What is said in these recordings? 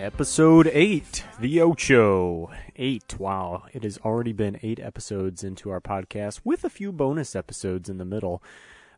Episode 8, The Ocho. 8. Wow. It has already been 8 episodes into our podcast with a few bonus episodes in the middle.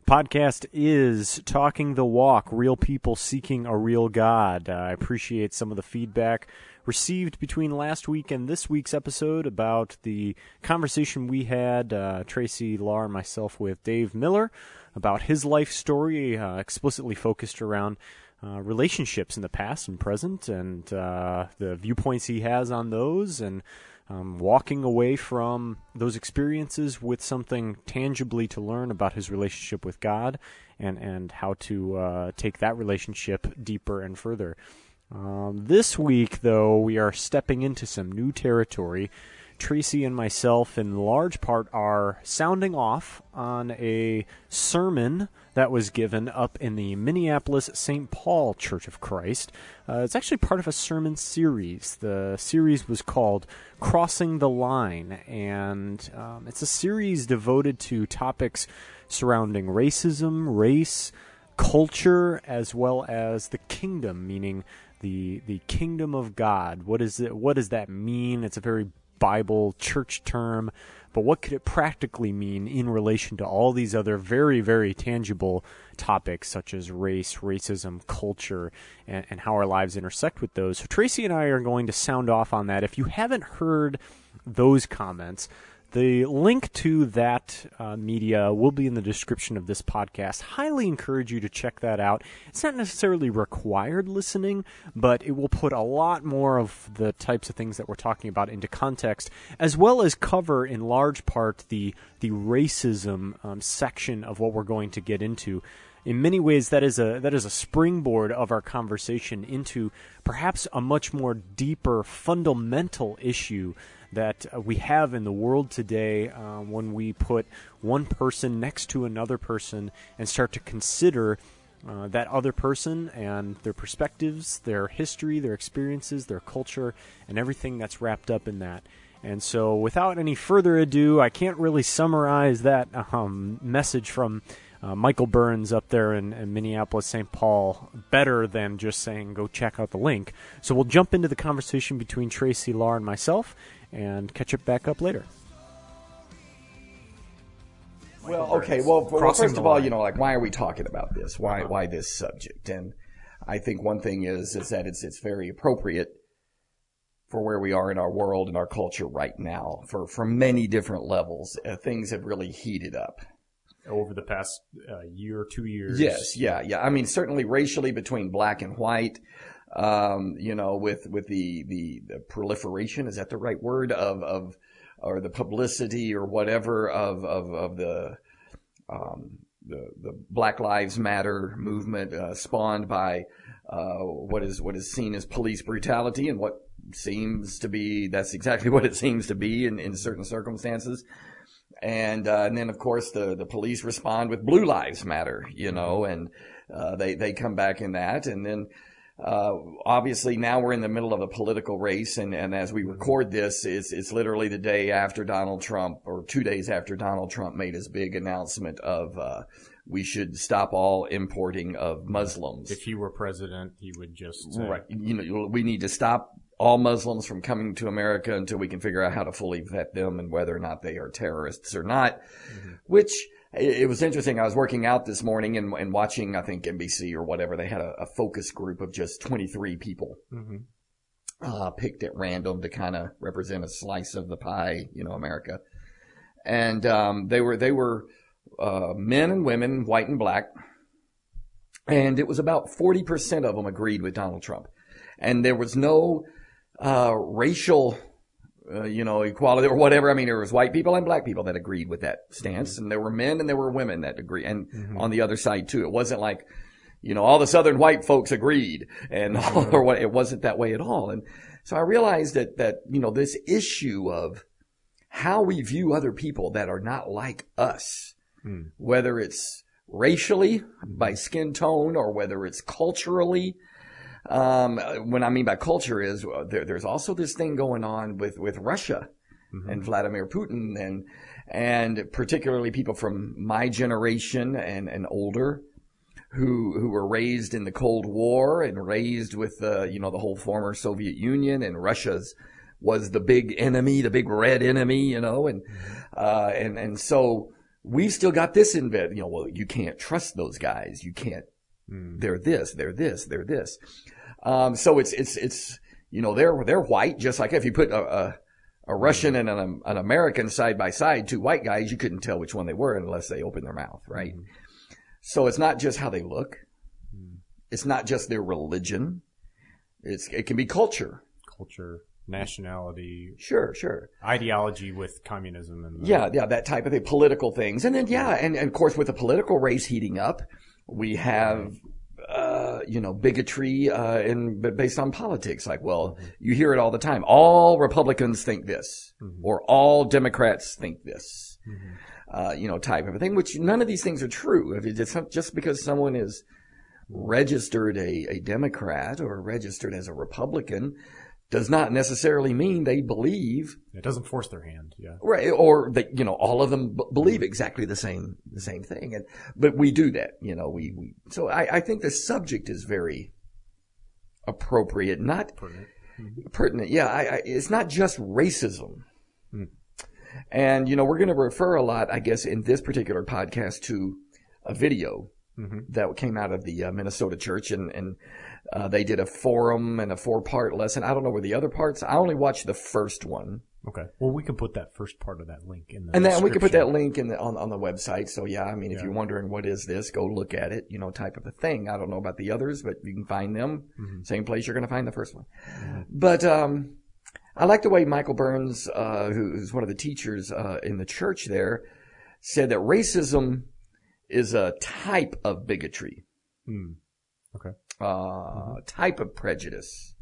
Podcast is Talking the Walk, Real People Seeking a Real God. Uh, I appreciate some of the feedback received between last week and this week's episode about the conversation we had, uh, Tracy, Law, and myself, with Dave Miller about his life story, uh, explicitly focused around uh, relationships in the past and present, and uh, the viewpoints he has on those, and um, walking away from those experiences with something tangibly to learn about his relationship with God, and and how to uh, take that relationship deeper and further. Um, this week, though, we are stepping into some new territory. Tracy and myself, in large part, are sounding off on a sermon that was given up in the Minneapolis St. Paul Church of Christ. Uh, it's actually part of a sermon series. The series was called Crossing the Line, and um, it's a series devoted to topics surrounding racism, race, culture, as well as the kingdom, meaning the the kingdom of God. What is it? What does that mean? It's a very Bible church term, but what could it practically mean in relation to all these other very very tangible topics such as race, racism, culture, and, and how our lives intersect with those? So Tracy and I are going to sound off on that. If you haven't heard those comments, the link to that uh, media will be in the description of this podcast. Highly encourage you to check that out. It's not necessarily required listening, but it will put a lot more of the types of things that we're talking about into context, as well as cover in large part the the racism um, section of what we're going to get into in many ways that is a that is a springboard of our conversation into perhaps a much more deeper fundamental issue that uh, we have in the world today um, when we put one person next to another person and start to consider uh, that other person and their perspectives, their history, their experiences, their culture, and everything that's wrapped up in that. And so, without any further ado, I can't really summarize that um, message from uh, Michael Burns up there in, in Minneapolis, St. Paul, better than just saying go check out the link. So, we'll jump into the conversation between Tracy Lahr and myself, and catch it back up later. Well, okay. Well, well first of all, you know, like, why are we talking about this? Why, uh-huh. why this subject? And I think one thing is, is that it's, it's very appropriate for where we are in our world and our culture right now for, for many different levels. Uh, things have really heated up. Over the past uh, year, two years. Yes, yeah, yeah. I mean, certainly racially between black and white, um, you know, with with the, the, the proliferation is that the right word of of or the publicity or whatever of of of the um, the the Black Lives Matter movement uh, spawned by uh, what is what is seen as police brutality and what seems to be that's exactly what it seems to be in, in certain circumstances. And, uh, and then of course the, the police respond with blue lives matter, you know, and, uh, they, they come back in that. And then, uh, obviously now we're in the middle of a political race and, and as we record this, it's, it's literally the day after Donald Trump or two days after Donald Trump made his big announcement of, uh, we should stop all importing of Muslims. If he were president, he would just right. You know, we need to stop all Muslims from coming to America until we can figure out how to fully vet them and whether or not they are terrorists or not. Mm-hmm. Which it, was interesting. I was working out this morning and, and watching, I think NBC or whatever. They had a, a focus group of just 23 people. Mm-hmm. Uh, picked at random to kind of represent a slice of the pie, you know, America. And, um, they were, they were, uh, men and women, white and black. And it was about 40% of them agreed with Donald Trump. And there was no, uh, racial uh, you know, equality or whatever. I mean, there was white people and black people that agreed with that stance, and there were men and there were women that agree, and mm-hmm. on the other side too. It wasn't like, you know, all the southern white folks agreed, and mm-hmm. or what. It wasn't that way at all. And so I realized that that you know this issue of how we view other people that are not like us, mm. whether it's racially by skin tone or whether it's culturally um, what I mean by culture is uh, there, there's also this thing going on with, with Russia mm-hmm. and Vladimir Putin and, and particularly people from my generation and, and older who who were raised in the Cold War and raised with the you know the whole former Soviet Union and Russia's was the big enemy, the big red enemy, you know, and uh, and and so we still got this in bed. You know, well, you can't trust those guys. You can't. Mm. They're this. They're this. They're this. Um, so it's it's it's you know they're they're white just like if you put a, a a Russian and an, an American side by side, two white guys, you couldn't tell which one they were unless they opened their mouth, right? Mhm. So it's not just how they look. Mm. It's not just their religion. It's, it can be culture. Culture, nationality, Sure, sure. ideology with communism and the- Yeah, yeah, that type of thing, political things. And then, yeah, and, and of course with the political race heating up, we have, uh, you know, bigotry, uh, in, based on politics. Like, well, you hear it all the time. All Republicans think this, Mhm. or all Democrats think this. Mhm. uh, you know, type of a thing, which none of these things are true. If it's not just because someone is registered a, a Democrat or registered as a Republican does not necessarily mean they believe, It doesn't force their hand. Yeah. right, or that, you know, all of them b- believe exactly the same, the same thing. And, but we do that, you know, we, we, so I, I think the subject is very appropriate, not Pertinent. pertinent. Yeah, I, I, it's not just racism. Hmm. And, you know, we're going to refer a lot, I guess, in this particular podcast to a video hmm that came out of the uh, Minnesota church and, and, uh, they did a forum and a four part lesson. I don't know where the other parts, I only watched the first one. Okay. Well, we can put that first part of that link in the And then we could put that link in the, on, on the website. So yeah, I mean, if you're wondering what is this, go look at it, you know, type of a thing. I don't know about the others, but you can find them. Mhm. Same place you're going to find the first one. Mhm. But, um, I like the way Michael Burns, uh, who's one of the teachers, uh, in the church there, said that racism is a type of bigotry, Mm. Uh, type of prejudice,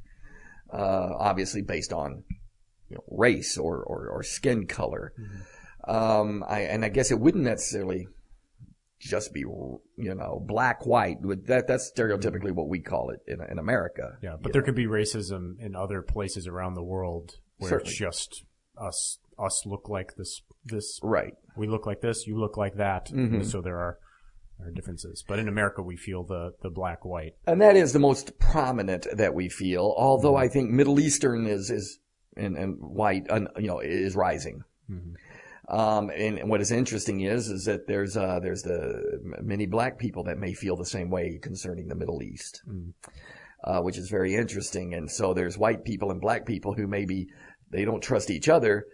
uh, obviously based on, you know, race or, or, or skin color. Um, I, and I guess it wouldn't necessarily just be, you know, black, white. But That, that's stereotypically what we call it in, in America. Yeah, but there know. could be racism in other places around the world where Certainly. it's just us us look like this this Right. we look like this, you look like that. Mhm. So there are are differences. But in America we feel the the black white. And that is the most prominent that we feel, although I think Middle Eastern is, is, and, and white, you know, is rising. Mhm. Um, and, and what is interesting is, is that there's, uh, there's the many black people that may feel the same way concerning the Middle East, Mm. uh, which is very interesting. And so there's white people and black people who maybe they don't trust each other,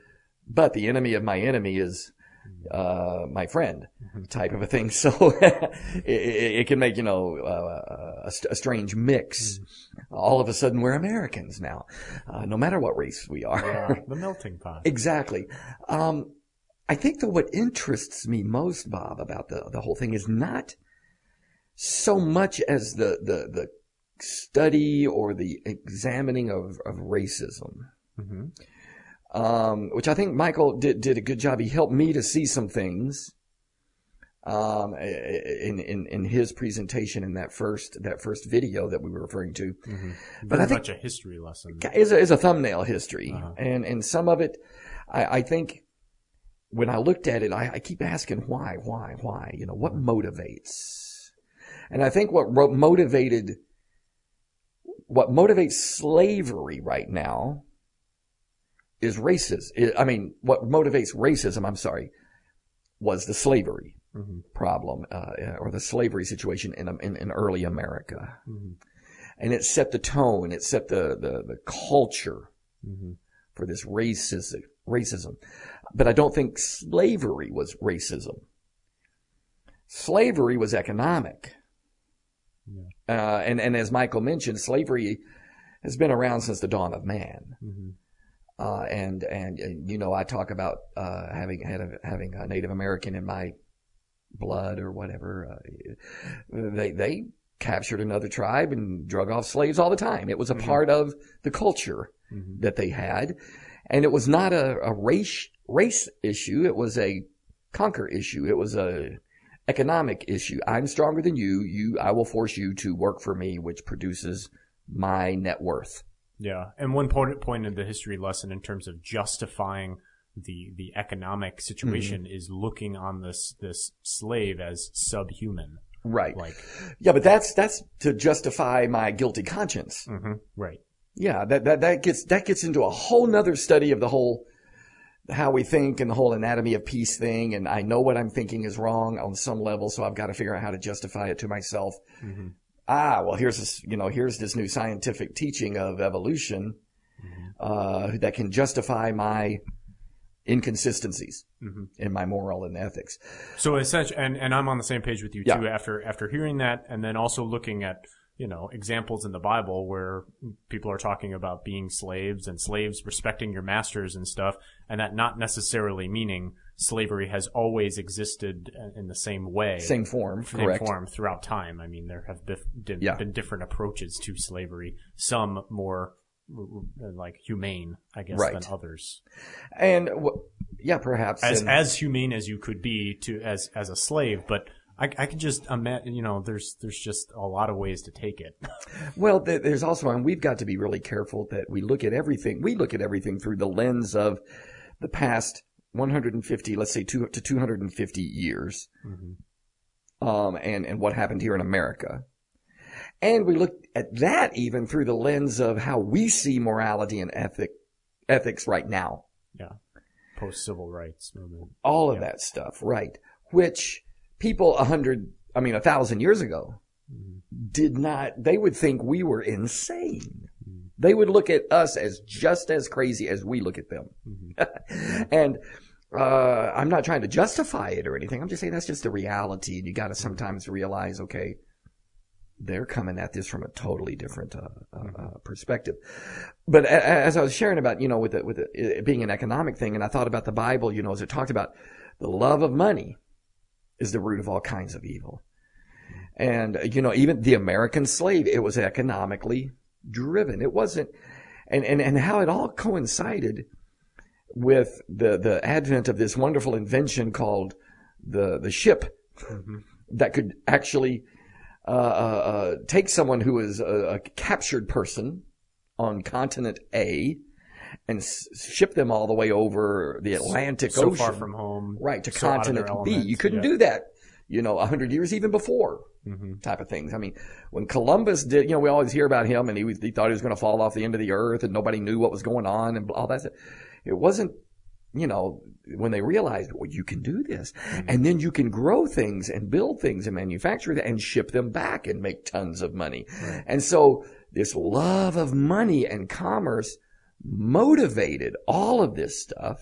but the enemy of my enemy is, uh, my friend type of a thing. So it, it, can make, you know, uh, a, a strange mix. All of a sudden we're Americans now, uh, no matter what race we are. Yeah, the melting pot. Exactly. Um, I think that what interests me most, Bob, about the, the whole thing is not so much as the, the, the study or the examining of, of racism. hmm Um, which I think Michael did, did a good job. He helped me to see some things, um, in, in, in his presentation in that first, that first video that we were referring to. hmm But Very I think- much a history lesson. is a, is a thumbnail history, Uh-huh. and and some of it, I, I think, when I looked at it, I, I keep asking why, why, why? You know, what motivates? And I think what ro- motivated, what motivates slavery right now, is racism. I mean, what motivates racism? I'm sorry, was the slavery hmm problem uh, or the slavery situation in, in in early America hmm and it set the tone, it set the, the, the culture hmm for this racism, racism. But I don't think slavery was racism. Slavery was economic. Yeah. Uh, and, and as Michael mentioned, slavery has been around since the dawn of man. Uh, and, and, uh, you know, I talk about, uh, having, had a, having a Native American in my blood or whatever. Uh, they, they captured another tribe and drug off slaves all the time. It was a Mhm. part of the culture hmm that they had. And it was not a, a race, race issue. It was a conquer issue. It was a economic issue. I'm stronger than you. You, I will force you to work for me, which produces my net worth. Yeah, and one point point in the history lesson in terms of justifying the the economic situation Mm-hmm. is looking on this this slave as subhuman. Right. Like, Yeah, but that's that's to justify my guilty conscience. mhm, right. Yeah, that, that that gets that gets into a whole nother study of the whole how we think and the whole anatomy of peace thing. And I know what I'm thinking is wrong on some level, so I've got to figure out how to justify it to myself. Mm-hmm. Ah, well, here's this, you know, here's this new scientific teaching of evolution uh, that can justify my inconsistencies Mm-hmm. in my moral and ethics. So essentially, and, and I'm on the same page with you Yeah. too. After after hearing that, and then also looking at you know examples in the Bible where people are talking about being slaves and slaves respecting your masters and stuff, and that not necessarily meaning slavery has always existed in the same way, Same form, same correct? form throughout time. I mean, there have Yeah. been different approaches to slavery. Some more like humane, I guess, Right. than others. And yeah, perhaps as and- as humane as you could be to as as a slave, but I, I can just imagine, you know, there's there's just a lot of ways to take it. Well, there's also, and we've got to be really careful that we look at everything. We look at everything through the lens of the past 150, let's say, two to 250 years, um, and and what happened here in America. And we look at that even through the lens of how we see morality and ethic ethics right now. Yeah, post civil rights movement. All of Yeah. that stuff, right? Which people a hundred, I mean, a thousand years ago did not, they would think we were insane. They would look at us as just as crazy as we look at them. and, uh, I'm not trying to justify it or anything. I'm just saying that's just the reality. And you got to sometimes realize, okay, they're coming at this from a totally different uh, uh, uh, perspective. But as I was sharing about, you know, with it, with it, being an economic thing, and I thought about the Bible, you know, as it talked about the love of money is the root of all kinds of evil. And, uh, you know, even the American slave, it was economically driven. It wasn't, and, and, and how it all coincided with the, the advent of this wonderful invention called the, the ship that could actually, uh, uh, uh, take someone who is a, a captured person on continent A and s- ship them all the way over the Atlantic So Ocean. far from home, Right, to so out of their continent B. You couldn't yeah. do that, you know, a hundred years even before Mhm. type of things. I mean, when Columbus did, you know, we always hear about him and he, was, he thought he was going to fall off the end of the earth and nobody knew what was going on and all that stuff. It wasn't, you know, when they realized, well, you can do this and then you can grow things and build things and manufacture that and ship them back and make tons of money. And so this love of money and commerce motivated all of this stuff.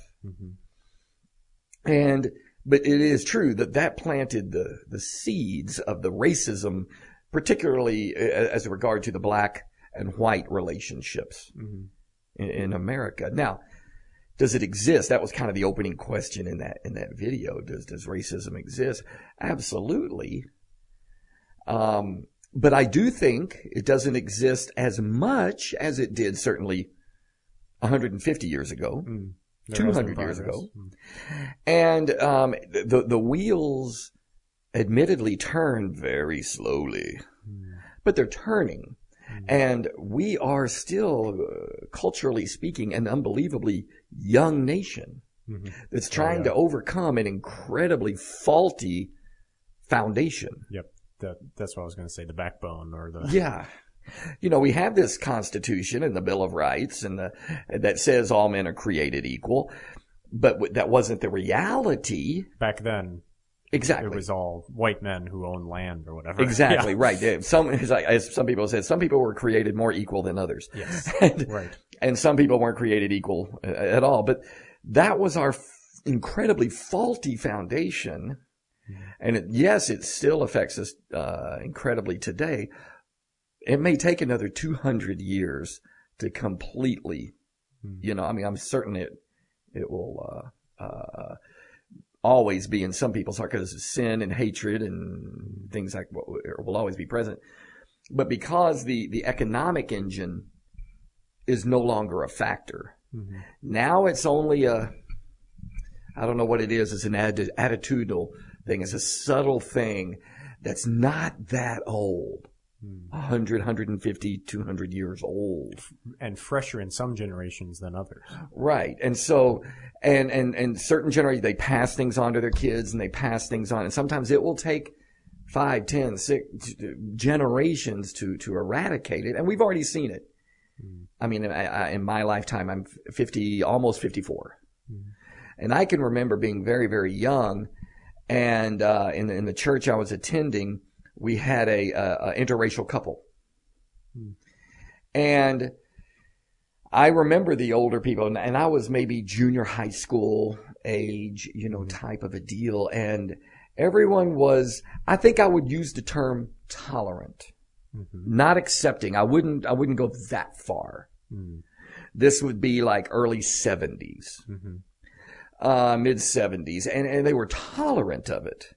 And, but it is true that that planted the, the seeds of the racism, particularly a- as regard to the black and white relationships Mhm. in, in America. Now, does it exist? That was kind of the opening question in that, in that video. Does, does racism exist? Absolutely. Um, but I do think it doesn't exist as much as it did certainly 150 years ago. Mm. There has been 200 years ago. Mm. And um, the the wheels, admittedly, turn very slowly, but they're turning, and we are still, uh, culturally speaking, an unbelievably young nation Mhm. that's trying yeah. to overcome an incredibly faulty foundation. Yep, that that's what I was going to say. The backbone or the Yeah. You know, we have this Constitution and the Bill of Rights and the, that says all men are created equal, but w- that wasn't the reality. back then Exactly. it was all white men who owned land or whatever. Exactly Yeah. right. Some, as some people said, some people were created more equal than others, Yes. and, Right. and some people weren't created equal uh, at all. But that was our f- incredibly faulty foundation, and it, yes, it still affects us uh, incredibly today. It may take another two hundred years to completely, you know. I mean, I'm certain it it will uh, uh, always be in some people's heart because of sin and hatred and things like what will always be present. But because the the economic engine is no longer a factor, Mhm. now it's only a I don't know what it is. It's an atti- attitudinal thing. It's a subtle thing that's not that old. 100, 150, 200 years old. And fresher in some generations than others. Right. And so, and, and, and certain generations, they pass things on to their kids and they pass things on. And sometimes it will take five, ten, six generations to, to eradicate it. And we've already seen it. I mean, I, I, in my lifetime, I'm 50, almost 54. And I can remember being very, very young and, uh, in, the, in the church I was attending, we had a, a, a interracial couple. Hmm. And I remember the older people and, and I was maybe junior high school age, you know, hmm. type of a deal. And everyone was, I think I would use the term tolerant, mm-hmm. not accepting. I wouldn't, I wouldn't go that far. Hmm. This would be like early 70s, mm-hmm. uh, mid 70s, and, and they were tolerant of it.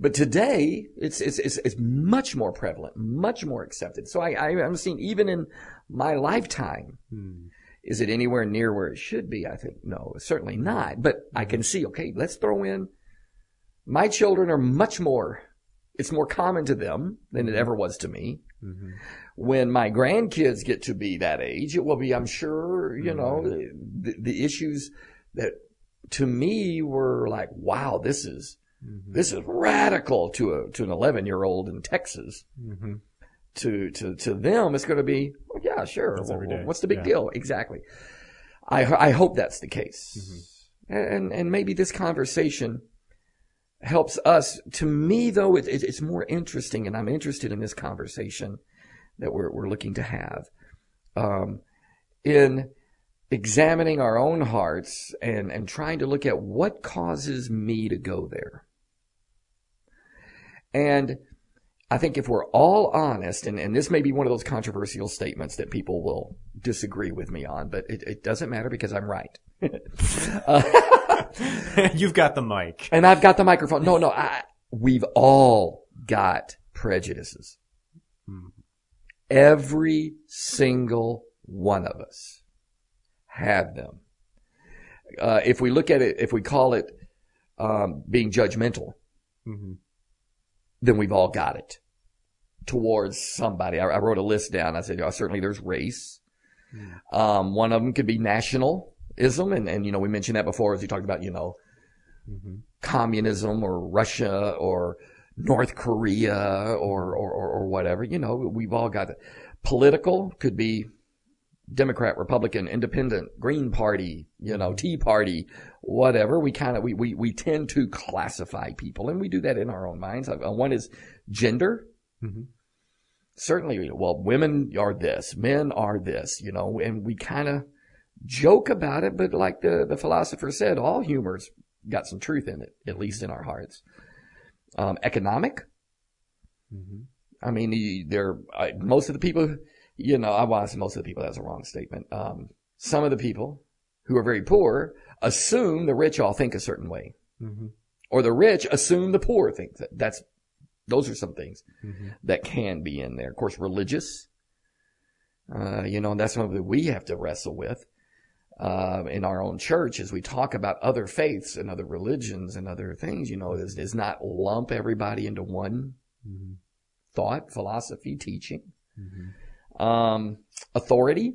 But today, it's, it's, it's, it's much more prevalent, much more accepted. So I, I, I'm seeing even in my lifetime, hmm. is it anywhere near where it should be? I think no, certainly not. But I can see, okay, let's throw in my children are much more, it's more common to them than it hmm. ever was to me. Mm-hmm. When my grandkids get to be that age, it will be, I'm sure, you know, hmm. the, the issues that to me were like, wow, this is, this is radical to a, to an 11 year old in Texas. To, to, to them, it's going to be, well, yeah, sure. Well, what's the big Yeah. deal? Exactly. I, I hope that's the case. And, and maybe this conversation helps us. To me, though, it, it, it's more interesting, and I'm interested in this conversation that we're, we're looking to have, um, in examining our own hearts and, and trying to look at what causes me to go there. And I think if we're all honest, and, and this may be one of those controversial statements that people will disagree with me on, but it, it doesn't matter because I'm right. You've got the mic. And I've got the microphone. No, no, I, we've all got prejudices. Every single one of us have them. Uh, if we look at it, if we call it um, being judgmental, Mhm. Then we've all got it towards somebody. I, I wrote a list down. I said, oh, certainly there's race. Um, one of them could be nationalism. And, and, you know, we mentioned that before as you talked about, you know, communism or Russia or North Korea or, or, or, or whatever. You know, we've all got it. Political could be Democrat, Republican, Independent, Green Party, you know, Tea Party, whatever. We kind of, we, we, we tend to classify people and we do that in our own minds. Uh, One is gender. Certainly, well, women are this, men are this, you know, and we kind of joke about it, but like the, the philosopher said, all humor's got some truth in it, at least in our hearts. Um, economic. I mean, there, I, most of the people, you know, I was most of the people, that's a wrong statement. Um, some of the people who are very poor assume the rich all think a certain way. Or the rich assume the poor think that. That's, those are some things that can be in there. Of course, religious. Uh, you know, that's something that we have to wrestle with uh, in our own church as we talk about other faiths and other religions and other things. You know, is is not lump everybody into one thought, philosophy, teaching. Um, authority.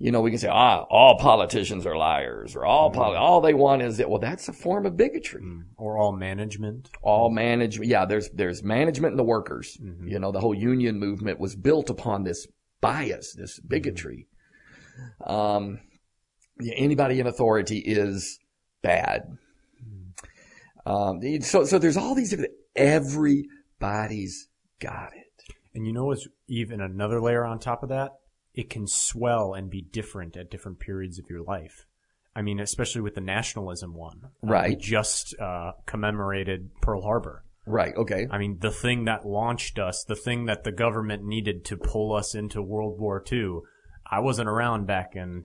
You know, we can say, ah, all politicians are liars, or all poli- all they want is that. Well, that's a form of bigotry Or all management. all management. Yeah, there's there's management and the workers. You know, the whole union movement was built upon this bias, this bigotry. Um, yeah, anybody in authority is bad. Um, so so there's all these different. Everybody's got it. And you know what's even another layer on top of that? It can swell and be different at different periods of your life. I mean, especially with the nationalism one. Uh, we Right. just uh, commemorated Pearl Harbor. Right. Okay. I mean, the thing that launched us, the thing that the government needed to pull us into World War II. I wasn't around back in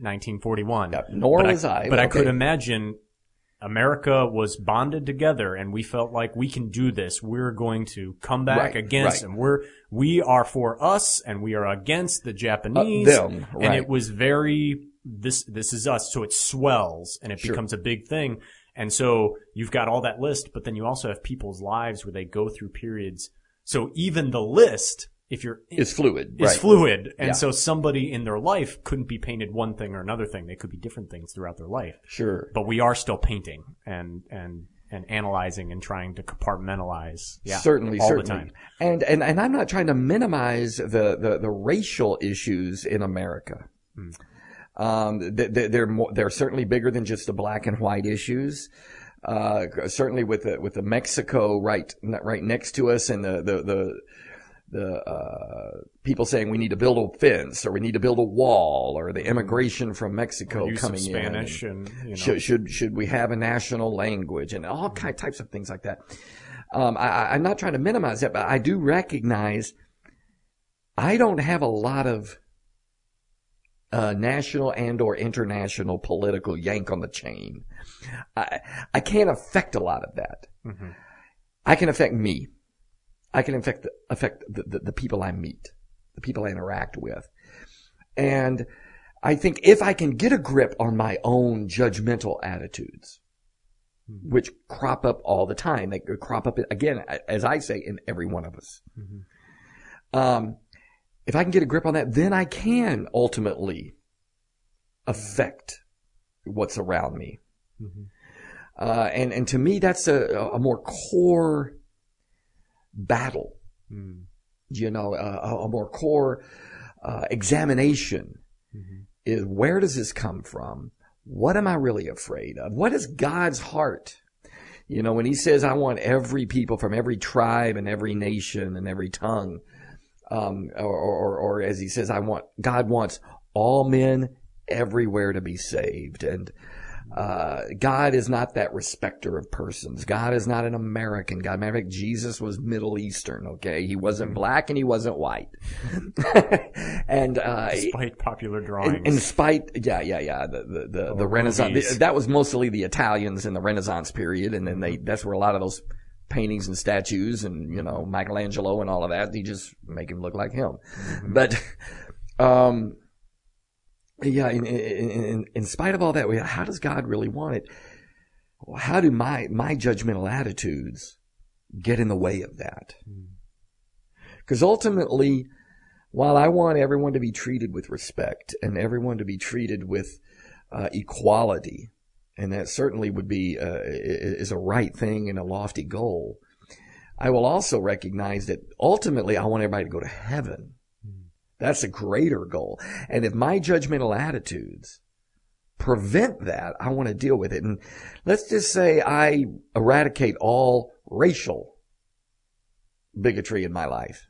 1941. Yeah, nor was I, But I could imagine America was bonded together and we felt like we can do this. We're going to come back Right, against right. them. We're, we are for us and we are against the Japanese. Uh, them, And it was very, this, this is us. So it swells and it Sure. becomes a big thing. And so you've got all that list, but then you also have people's lives where they go through periods. So even the list, if you're It's fluid. is right. fluid. And Yeah. so somebody in their life couldn't be painted one thing or another thing. They could be different things throughout their life. Sure. But we are still painting and, and and analyzing and trying to compartmentalize. Yeah, certainly, all certainly. the time. And, and, and I'm not trying to minimize the, the, the racial issues in America. Hmm. Um, they- they're more, they're certainly bigger than just the black and white issues. Uh, certainly with the, with the Mexico right, right next to us and the, the, the, the, uh, people saying we need to build a fence or we need to build a wall or the immigration from Mexico coming Spanish in. and, you know, Should, should, should we have a national language and all kind, types of things like that. Um, I, I'm not trying to minimize that, but I do recognize I don't have a lot of uh, national and or international political yank on the chain. I, I can't affect a lot of that. Mhm. I can affect me. I can affect affect the, the, the people I meet, the people I interact with, and I think if I can get a grip on my own judgmental attitudes, which crop up all the time, they crop up again, as I say, in every one of us. Um, if I can get a grip on that, then I can ultimately affect what's around me. Mhm. Uh, and, and to me, that's a, a more core battle, Mm. you know, a, a more core, uh, examination Mhm. is where does this come from? What am I really afraid of? What is God's heart? You know, when he says, I want every people from every tribe and every nation and every tongue, um, or, or, or as he says, I want, God wants all men everywhere to be saved. And, uh, God is not that respecter of persons. God is not an American God. Matter of fact, Jesus was Middle Eastern, okay? He wasn't black and he wasn't white. and, uh, Despite popular drawings. in, in spite, yeah, yeah, yeah, the the the, the Renaissance. movies. that was mostly the Italians in the Renaissance period, and then they that's where a lot of those paintings and statues and you know Michelangelo and all of that. They just make him look like him, but um, yeah. In, in in in spite of all that, how does God really want it? How do my my judgmental attitudes get in the way of that? Because ultimately, while I want everyone to be treated with respect and everyone to be treated with uh, equality, and that certainly would be uh, is a right thing and a lofty goal, I will also recognize that ultimately I want everybody to go to heaven. That's a greater goal. And if my judgmental attitudes prevent that, I want to deal with it. And let's just say I eradicate all racial bigotry in my life.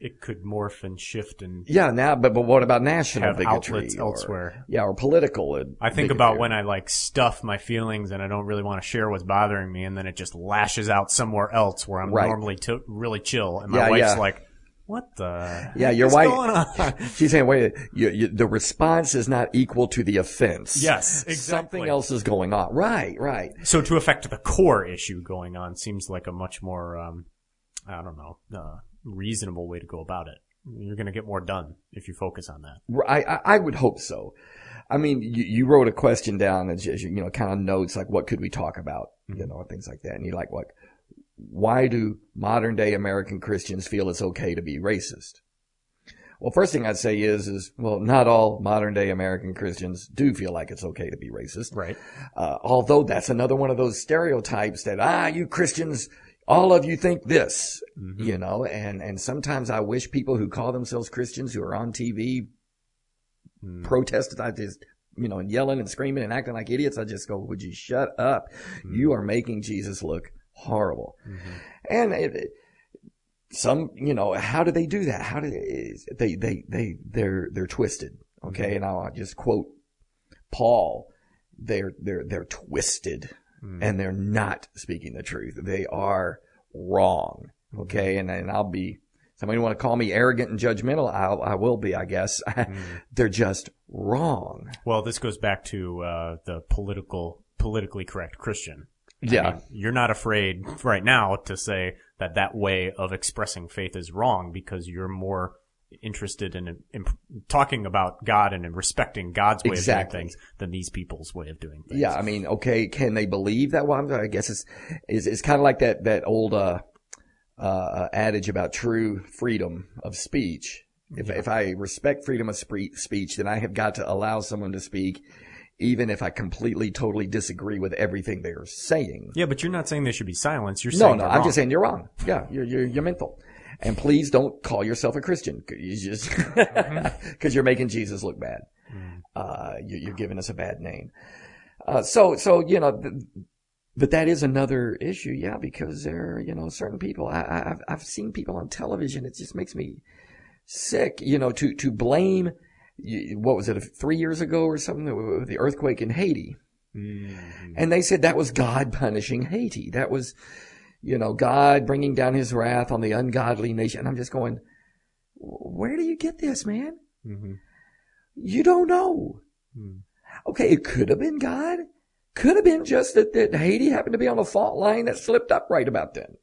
it could morph and shift and Yeah, now, but but what about national bigotry? or- elsewhere. Yeah, or political. I think bigotry. about when I like stuff my feelings and I don't really want to share what's bothering me, and then it just lashes out somewhere else where I'm Right. normally t- really chill, and my Yeah, wife's yeah. like, "What the? Yeah, your wife- going on?" She's saying, wait, you, you, the response is not equal to the offense. Yes, exactly. Something else is going on. Right, right. so to affect the core issue going on seems like a much more, um, I don't know, uh, reasonable way to go about it. You're going to get more done if you focus on that. I, I, I would hope so. I mean, you, you wrote a question down as, as you, you know, kind of notes like, what could we talk about? You know, things like that. And you're like, what? Why do modern day American Christians feel it's okay to be racist? Well, first thing I'd say is, is, well, not all modern day American Christians do feel like it's okay to be racist. Right. Uh, although that's another one of those stereotypes that, ah, you Christians, all of you think this, you know, and, and sometimes I wish people who call themselves Christians who are on TV Mm. protested, I just, you know, and yelling and screaming and acting like idiots. I just go, would you shut up? You are making Jesus look horrible. Mm-hmm. And it, some, you know, how do they do that? How do they, they, they, they, they're, they're twisted. Okay. And I'll just quote Paul. They're, they're, they're twisted mm. and they're not speaking the truth. They are wrong. Mm-hmm. Okay. And, and I'll be, somebody want to call me arrogant and judgmental. I'll, I will be, I guess. Mm. they're just wrong. Well, this goes back to uh, the political, politically correct Christian. Yeah. I mean, you're not afraid right now to say that that way of expressing faith is wrong because you're more interested in, in talking about God and in respecting God's way Exactly. of doing things than these people's way of doing things. Yeah, I mean, okay, can they believe that? Well, I'm- guess it's it's, it's kind of like that that old uh, uh, adage about true freedom of speech. If if I respect freedom of spree- speech, then I have got to allow someone to speak even if I completely, totally disagree with everything they are saying. Yeah, but you're not saying they should be silenced. You're No, saying no, I'm wrong. just saying you're wrong. Yeah, you're, you're, you're mental. And please don't call yourself a Christian. You just, cause you're making Jesus look bad. Uh, you, you're giving us a bad name. Uh, so, so, you know, th- but that is another issue. Yeah, because there are, you know, certain people, I, I've, I've seen people on television. It just makes me sick, you know, to, to blame, what was it, three years ago or something, the earthquake in Haiti. Mhm. And they said that was God punishing Haiti. That was, you know, God bringing down his wrath on the ungodly nation. And I'm just going, where do you get this, man? Mhm. You don't know. Mhm. Okay, it could have been God. Could have been just that, that Haiti happened to be on a fault line that slipped up right about then.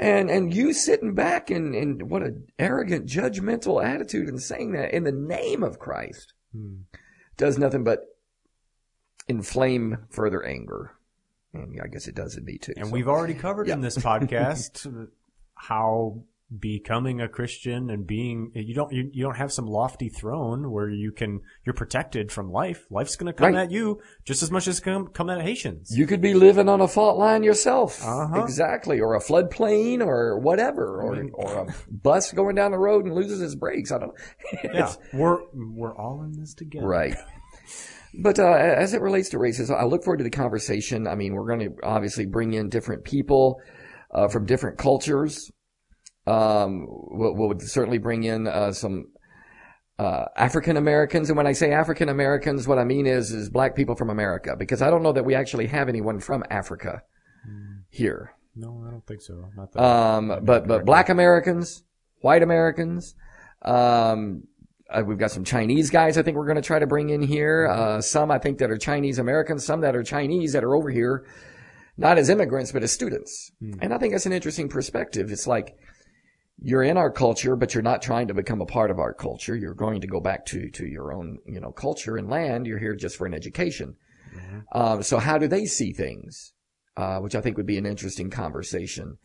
And, and you sitting back and, and what an arrogant, judgmental attitude and saying that in the name of Christ Mhm. does nothing but inflame further anger. And I guess it does in me too. And So- we've already covered in this podcast how becoming a Christian and being you don't you, you don't have some lofty throne where you can you're protected from life. Life's going to come Right. at you just as much as come come at Haitians. You could be living on a fault line yourself. Uh-huh. Exactly. Or a floodplain or whatever. Or, or a bus going down the road and loses its brakes. I don't know. yeah, we're we're all in this together. Right. But uh, as it relates to racism, I look forward to the conversation. I mean, we're going to obviously bring in different people uh, from different cultures. Um, we'll, we'll certainly bring in uh, some uh, African Americans, and when I say African Americans, what I mean is is black people from America, because I don't know that we actually have anyone from Africa here. No, I don't think so. Not that. Um, but but black Americans, white Americans, um, uh, we've got some Chinese guys. I think we're going to try to bring in here. Uh, some I think that are Chinese Americans, some that are Chinese that are over here, not as immigrants but as students. And I think that's an interesting perspective. It's like you're in our culture, but you're not trying to become a part of our culture. You're going to go back to to your own you know culture and land. You're here just for an education. Um, so how do they see things? Uh, which I think would be an interesting conversation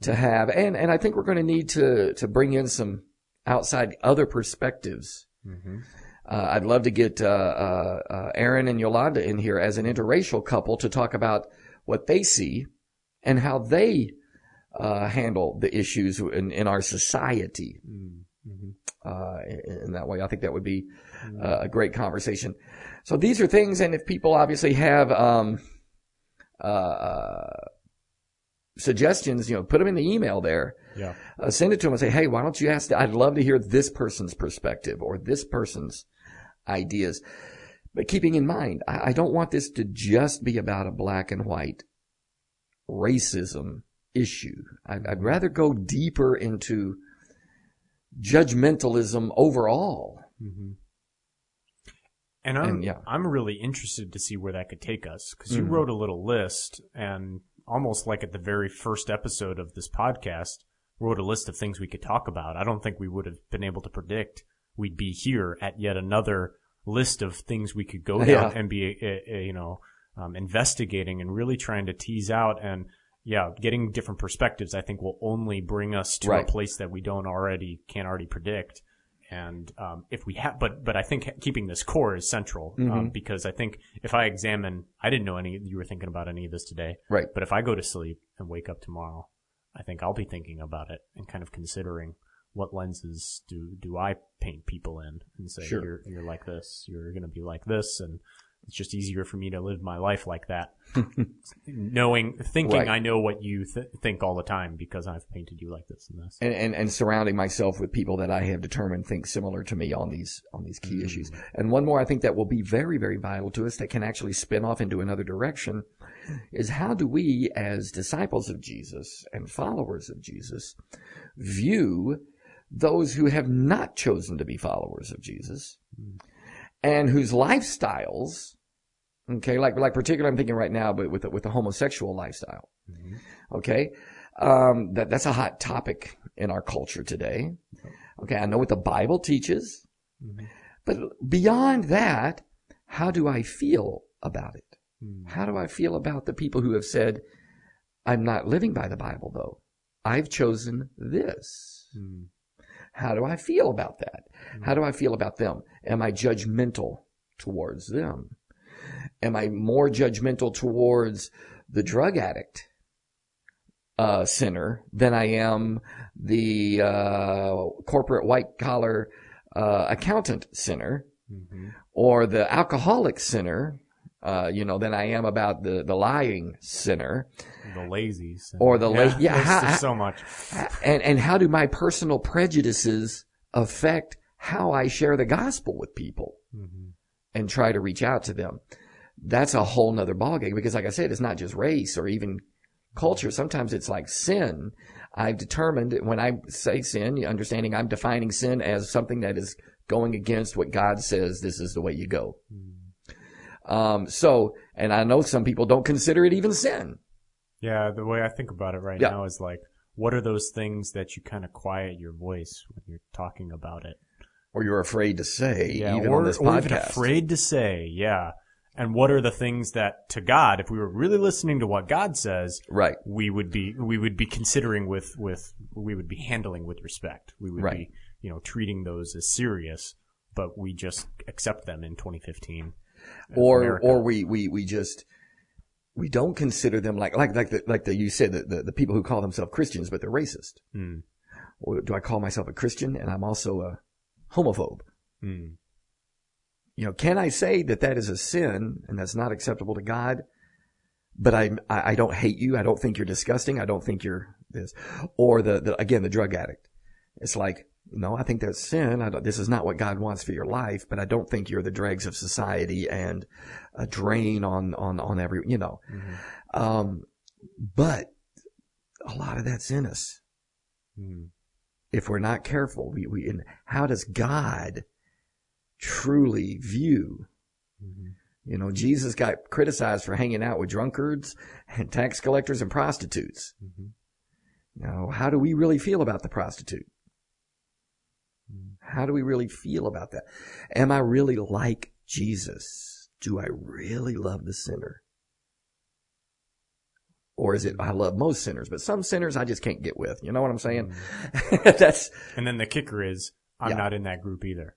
to have. And, and I think we're going to need to, to bring in some outside other perspectives. Uh, I'd love to get, uh, uh, uh, Aaron and Yolanda in here as an interracial couple to talk about what they see and how they, uh, handle the issues in, in our society. Uh, in, in that way, I think that would be uh, a great conversation. So these are things, and if people obviously have, um, uh, uh, suggestions, you know, put them in the email there. yeah. Uh, send it to them and say, hey, why don't you ask? I'd love to hear this person's perspective or this person's ideas. But keeping in mind, I, I don't want this to just be about a black and white racism issue. I'd, I'd rather go deeper into judgmentalism overall. And I'm And, yeah. I'm really interested to see where that could take us because you Mhm. wrote a little list and almost like at the very first episode of this podcast wrote a list of things we could talk about. I don't think we would have been able to predict we'd be here at yet another list of things we could go down Yeah. and be uh, uh, you know um, investigating and really trying to tease out and yeah, getting different perspectives. I think will only bring us to Right. a place that we don't already can't already predict. And um, if we have, but but I think keeping this core is central um, Mm-hmm. because I think if I examine, I didn't know any you were thinking about any of this today, Right. but if I go to sleep and wake up tomorrow, I think I'll be thinking about it and kind of considering what lenses do do I paint people in and say Sure. you're you're like this, you're going to be like this, and it's just easier for me to live my life like that, knowing thinking Right. I know what you th- think all the time because I've painted you like this and this. and, and, and surrounding myself with people that I have determined think similar to me on these on these key issues. Mm. And one more I think that will be very, very vital to us that can actually spin off into another direction is how do we as disciples of Jesus and followers of Jesus view those who have not chosen to be followers of Jesus mm. And whose lifestyles okay like like particularly I'm thinking right now but with the, with the homosexual lifestyle mm-hmm. okay um, that that's a hot topic in our culture today. Okay, I know what the Bible teaches, mm-hmm. but beyond that, how do I feel about it? Mm. How do I feel about the people who have said, "I'm not living by the Bible, though. I've chosen this." Mm. How do I feel about that? How do I feel about them? Am I judgmental towards them? Am I more judgmental towards the drug addict uh, sinner than I am the uh, corporate white collar uh, accountant sinner Mm-hmm. or the alcoholic sinner, uh, you know, than I am about the, the lying sinner. The lazies. Or the la- yeah, how- so much. And, and how do my personal prejudices affect how I share the gospel with people Mm-hmm. and try to reach out to them? That's a whole nother ballgame because like I said, it's not just race or even culture. Sometimes it's like sin. I've determined that when I say sin, understanding I'm defining sin as something that is going against what God says this is the way you go. Um, so, and I know some people don't consider it even sin. Yeah, the way I think about it right Yeah. now is like, what are those things that you kind of quiet your voice when you're talking about it? Or you're afraid to say, Yeah, even or, on this or even afraid to say, yeah. And what are the things that to God, if we were really listening to what God says, Right. we would be we would be considering with with we would be handling with respect. We would Right. be you know treating those as serious, but we just accept them in 2015. Or America. or we we we just we don't consider them like like like the like the you said the, the the people who call themselves Christians but they're racist. Or do I call myself a Christian and I'm also a homophobe? Hmm. You know, can I say that that is a sin and that's not acceptable to God? But I I I don't hate you. I don't think you're disgusting. I don't think you're this. Or the, the again the drug addict. It's like no, I think that's sin. I don't, this is not what God wants for your life, but I don't think you're the dregs of society and a drain on, on, on every, you know. Mhm. Um, but a lot of that's in us. Hmm. If we're not careful, we, we, and how does God truly view? Mhm. You know, Jesus got criticized for hanging out with drunkards and tax collectors and prostitutes. Mhm. Now, how do we really feel about the prostitute? Mm. How do we really feel about that? Am I really like Jesus? Do I really love the sinner? Or is it, I love most sinners, but some sinners I just can't get with. You know what I'm saying? That's And then the kicker is, I'm Yeah. not in that group either.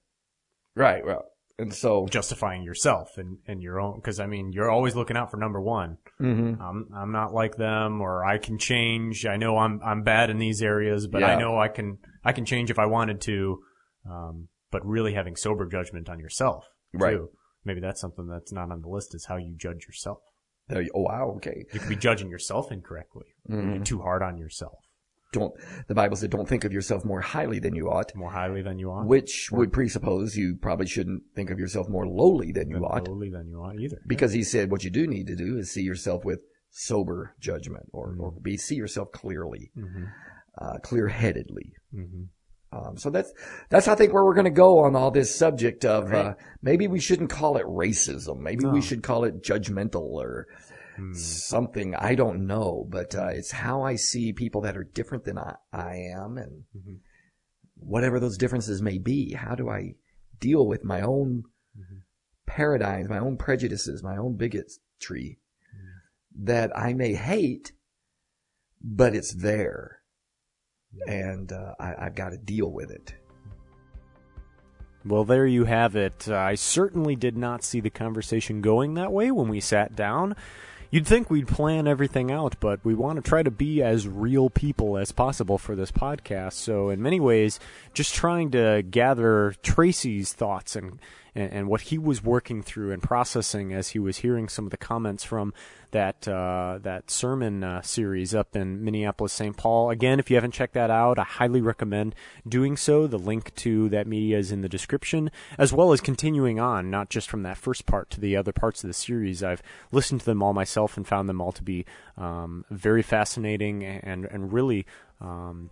right. Well, and so, Justifying yourself and, and your own, because I mean, you're always looking out for number one. mhm. I'm I'm not like them, or I can change. I know I'm I'm bad in these areas, but I know I can I can change if I wanted to. Um, but really having sober judgment on yourself, Right. Too. Maybe that's something that's not on the list is how you judge yourself. There you- oh wow, okay. You could be judging yourself incorrectly. Mhm. You're too hard on yourself, Don't, the Bible said don't think of yourself more highly than you ought, more highly than you ought, which would presuppose you probably shouldn't think of yourself more lowly than you than ought. lowly than you ought either. Because he said what you do need to do is see yourself with sober judgment or, Mm-hmm. or be, see yourself clearly, hmm uh, clear headedly. hmm Um, so that's, that's, I think, where we're going to go on all this subject of, Right. uh, maybe we shouldn't call it racism. Maybe No. we should call it judgmental or Hmm. something. I don't know, but, uh, it's how I see people that are different than I, I am and Mhm. whatever those differences may be. How do I deal with my own Mhm. paradigms, my own prejudices, my own bigotry Mm-hmm. that I may hate, but it's there. And uh, I, I've got to deal with it. Well, there you have it. I certainly did not see the conversation going that way when we sat down. You'd think we'd plan everything out, but we want to try to be as real people as possible for this podcast. So, in many ways, just trying to gather Tracy's thoughts and, and, and what he was working through and processing as he was hearing some of the comments from that uh, that sermon uh, series up in Minneapolis, St. Paul. Again, if you haven't checked that out, I highly recommend doing so. The link to that media is in the description, as well as continuing on, not just from that first part to the other parts of the series. I've listened to them all myself and found them all to be um, very fascinating and and really. Um,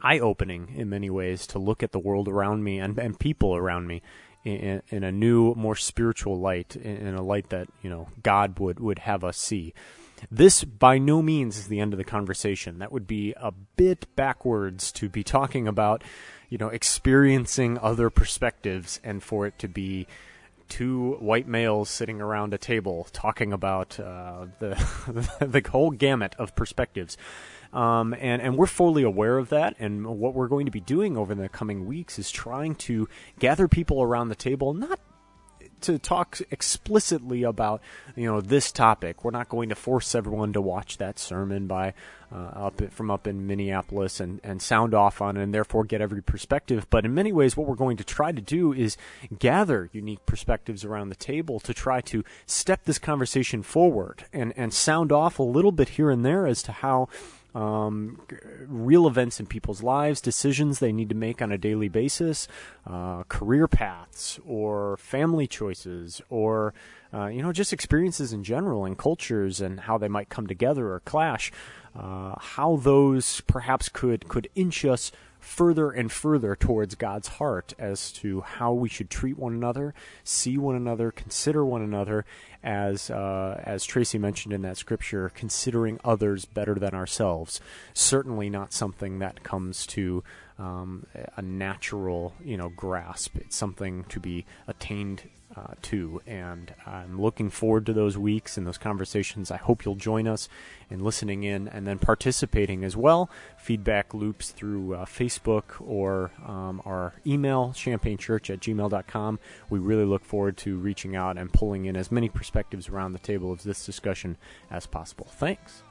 eye opening in many ways to look at the world around me and, and people around me in, in a new, more spiritual light, in, a light that you know God would would have us see. This by no means is the end of the conversation. That would be a bit backwards to be talking about, you know, experiencing other perspectives and for it to be two white males sitting around a table talking about uh, the the whole gamut of perspectives. Um, and, and we're fully aware of that. And what we're going to be doing over the coming weeks is trying to gather people around the table, not to talk explicitly about you know this topic. We're not going to force everyone to watch that sermon by uh, up from up in Minneapolis and, and sound off on and therefore get every perspective. But in many ways, what we're going to try to do is gather unique perspectives around the table to try to step this conversation forward and, and sound off a little bit here and there as to how um, real events in people's lives, decisions they need to make on a daily basis, uh, career paths, or family choices, or uh, you know just experiences in general and cultures and how they might come together or clash. Uh, how those perhaps could could inch us further and further towards God's heart as to how we should treat one another, see one another, consider one another, as uh, as Tracy mentioned in that scripture, considering others better than ourselves. Certainly not something that comes to um, a natural, you know, grasp. It's something to be attained uh, too. And I'm looking forward to those weeks and those conversations. I hope you'll join us in listening in and then participating as well. Feedback loops through uh, Facebook or um, our email, champagnechurch at gmail.com. We really look forward to reaching out and pulling in as many perspectives around the table of this discussion as possible. Thanks.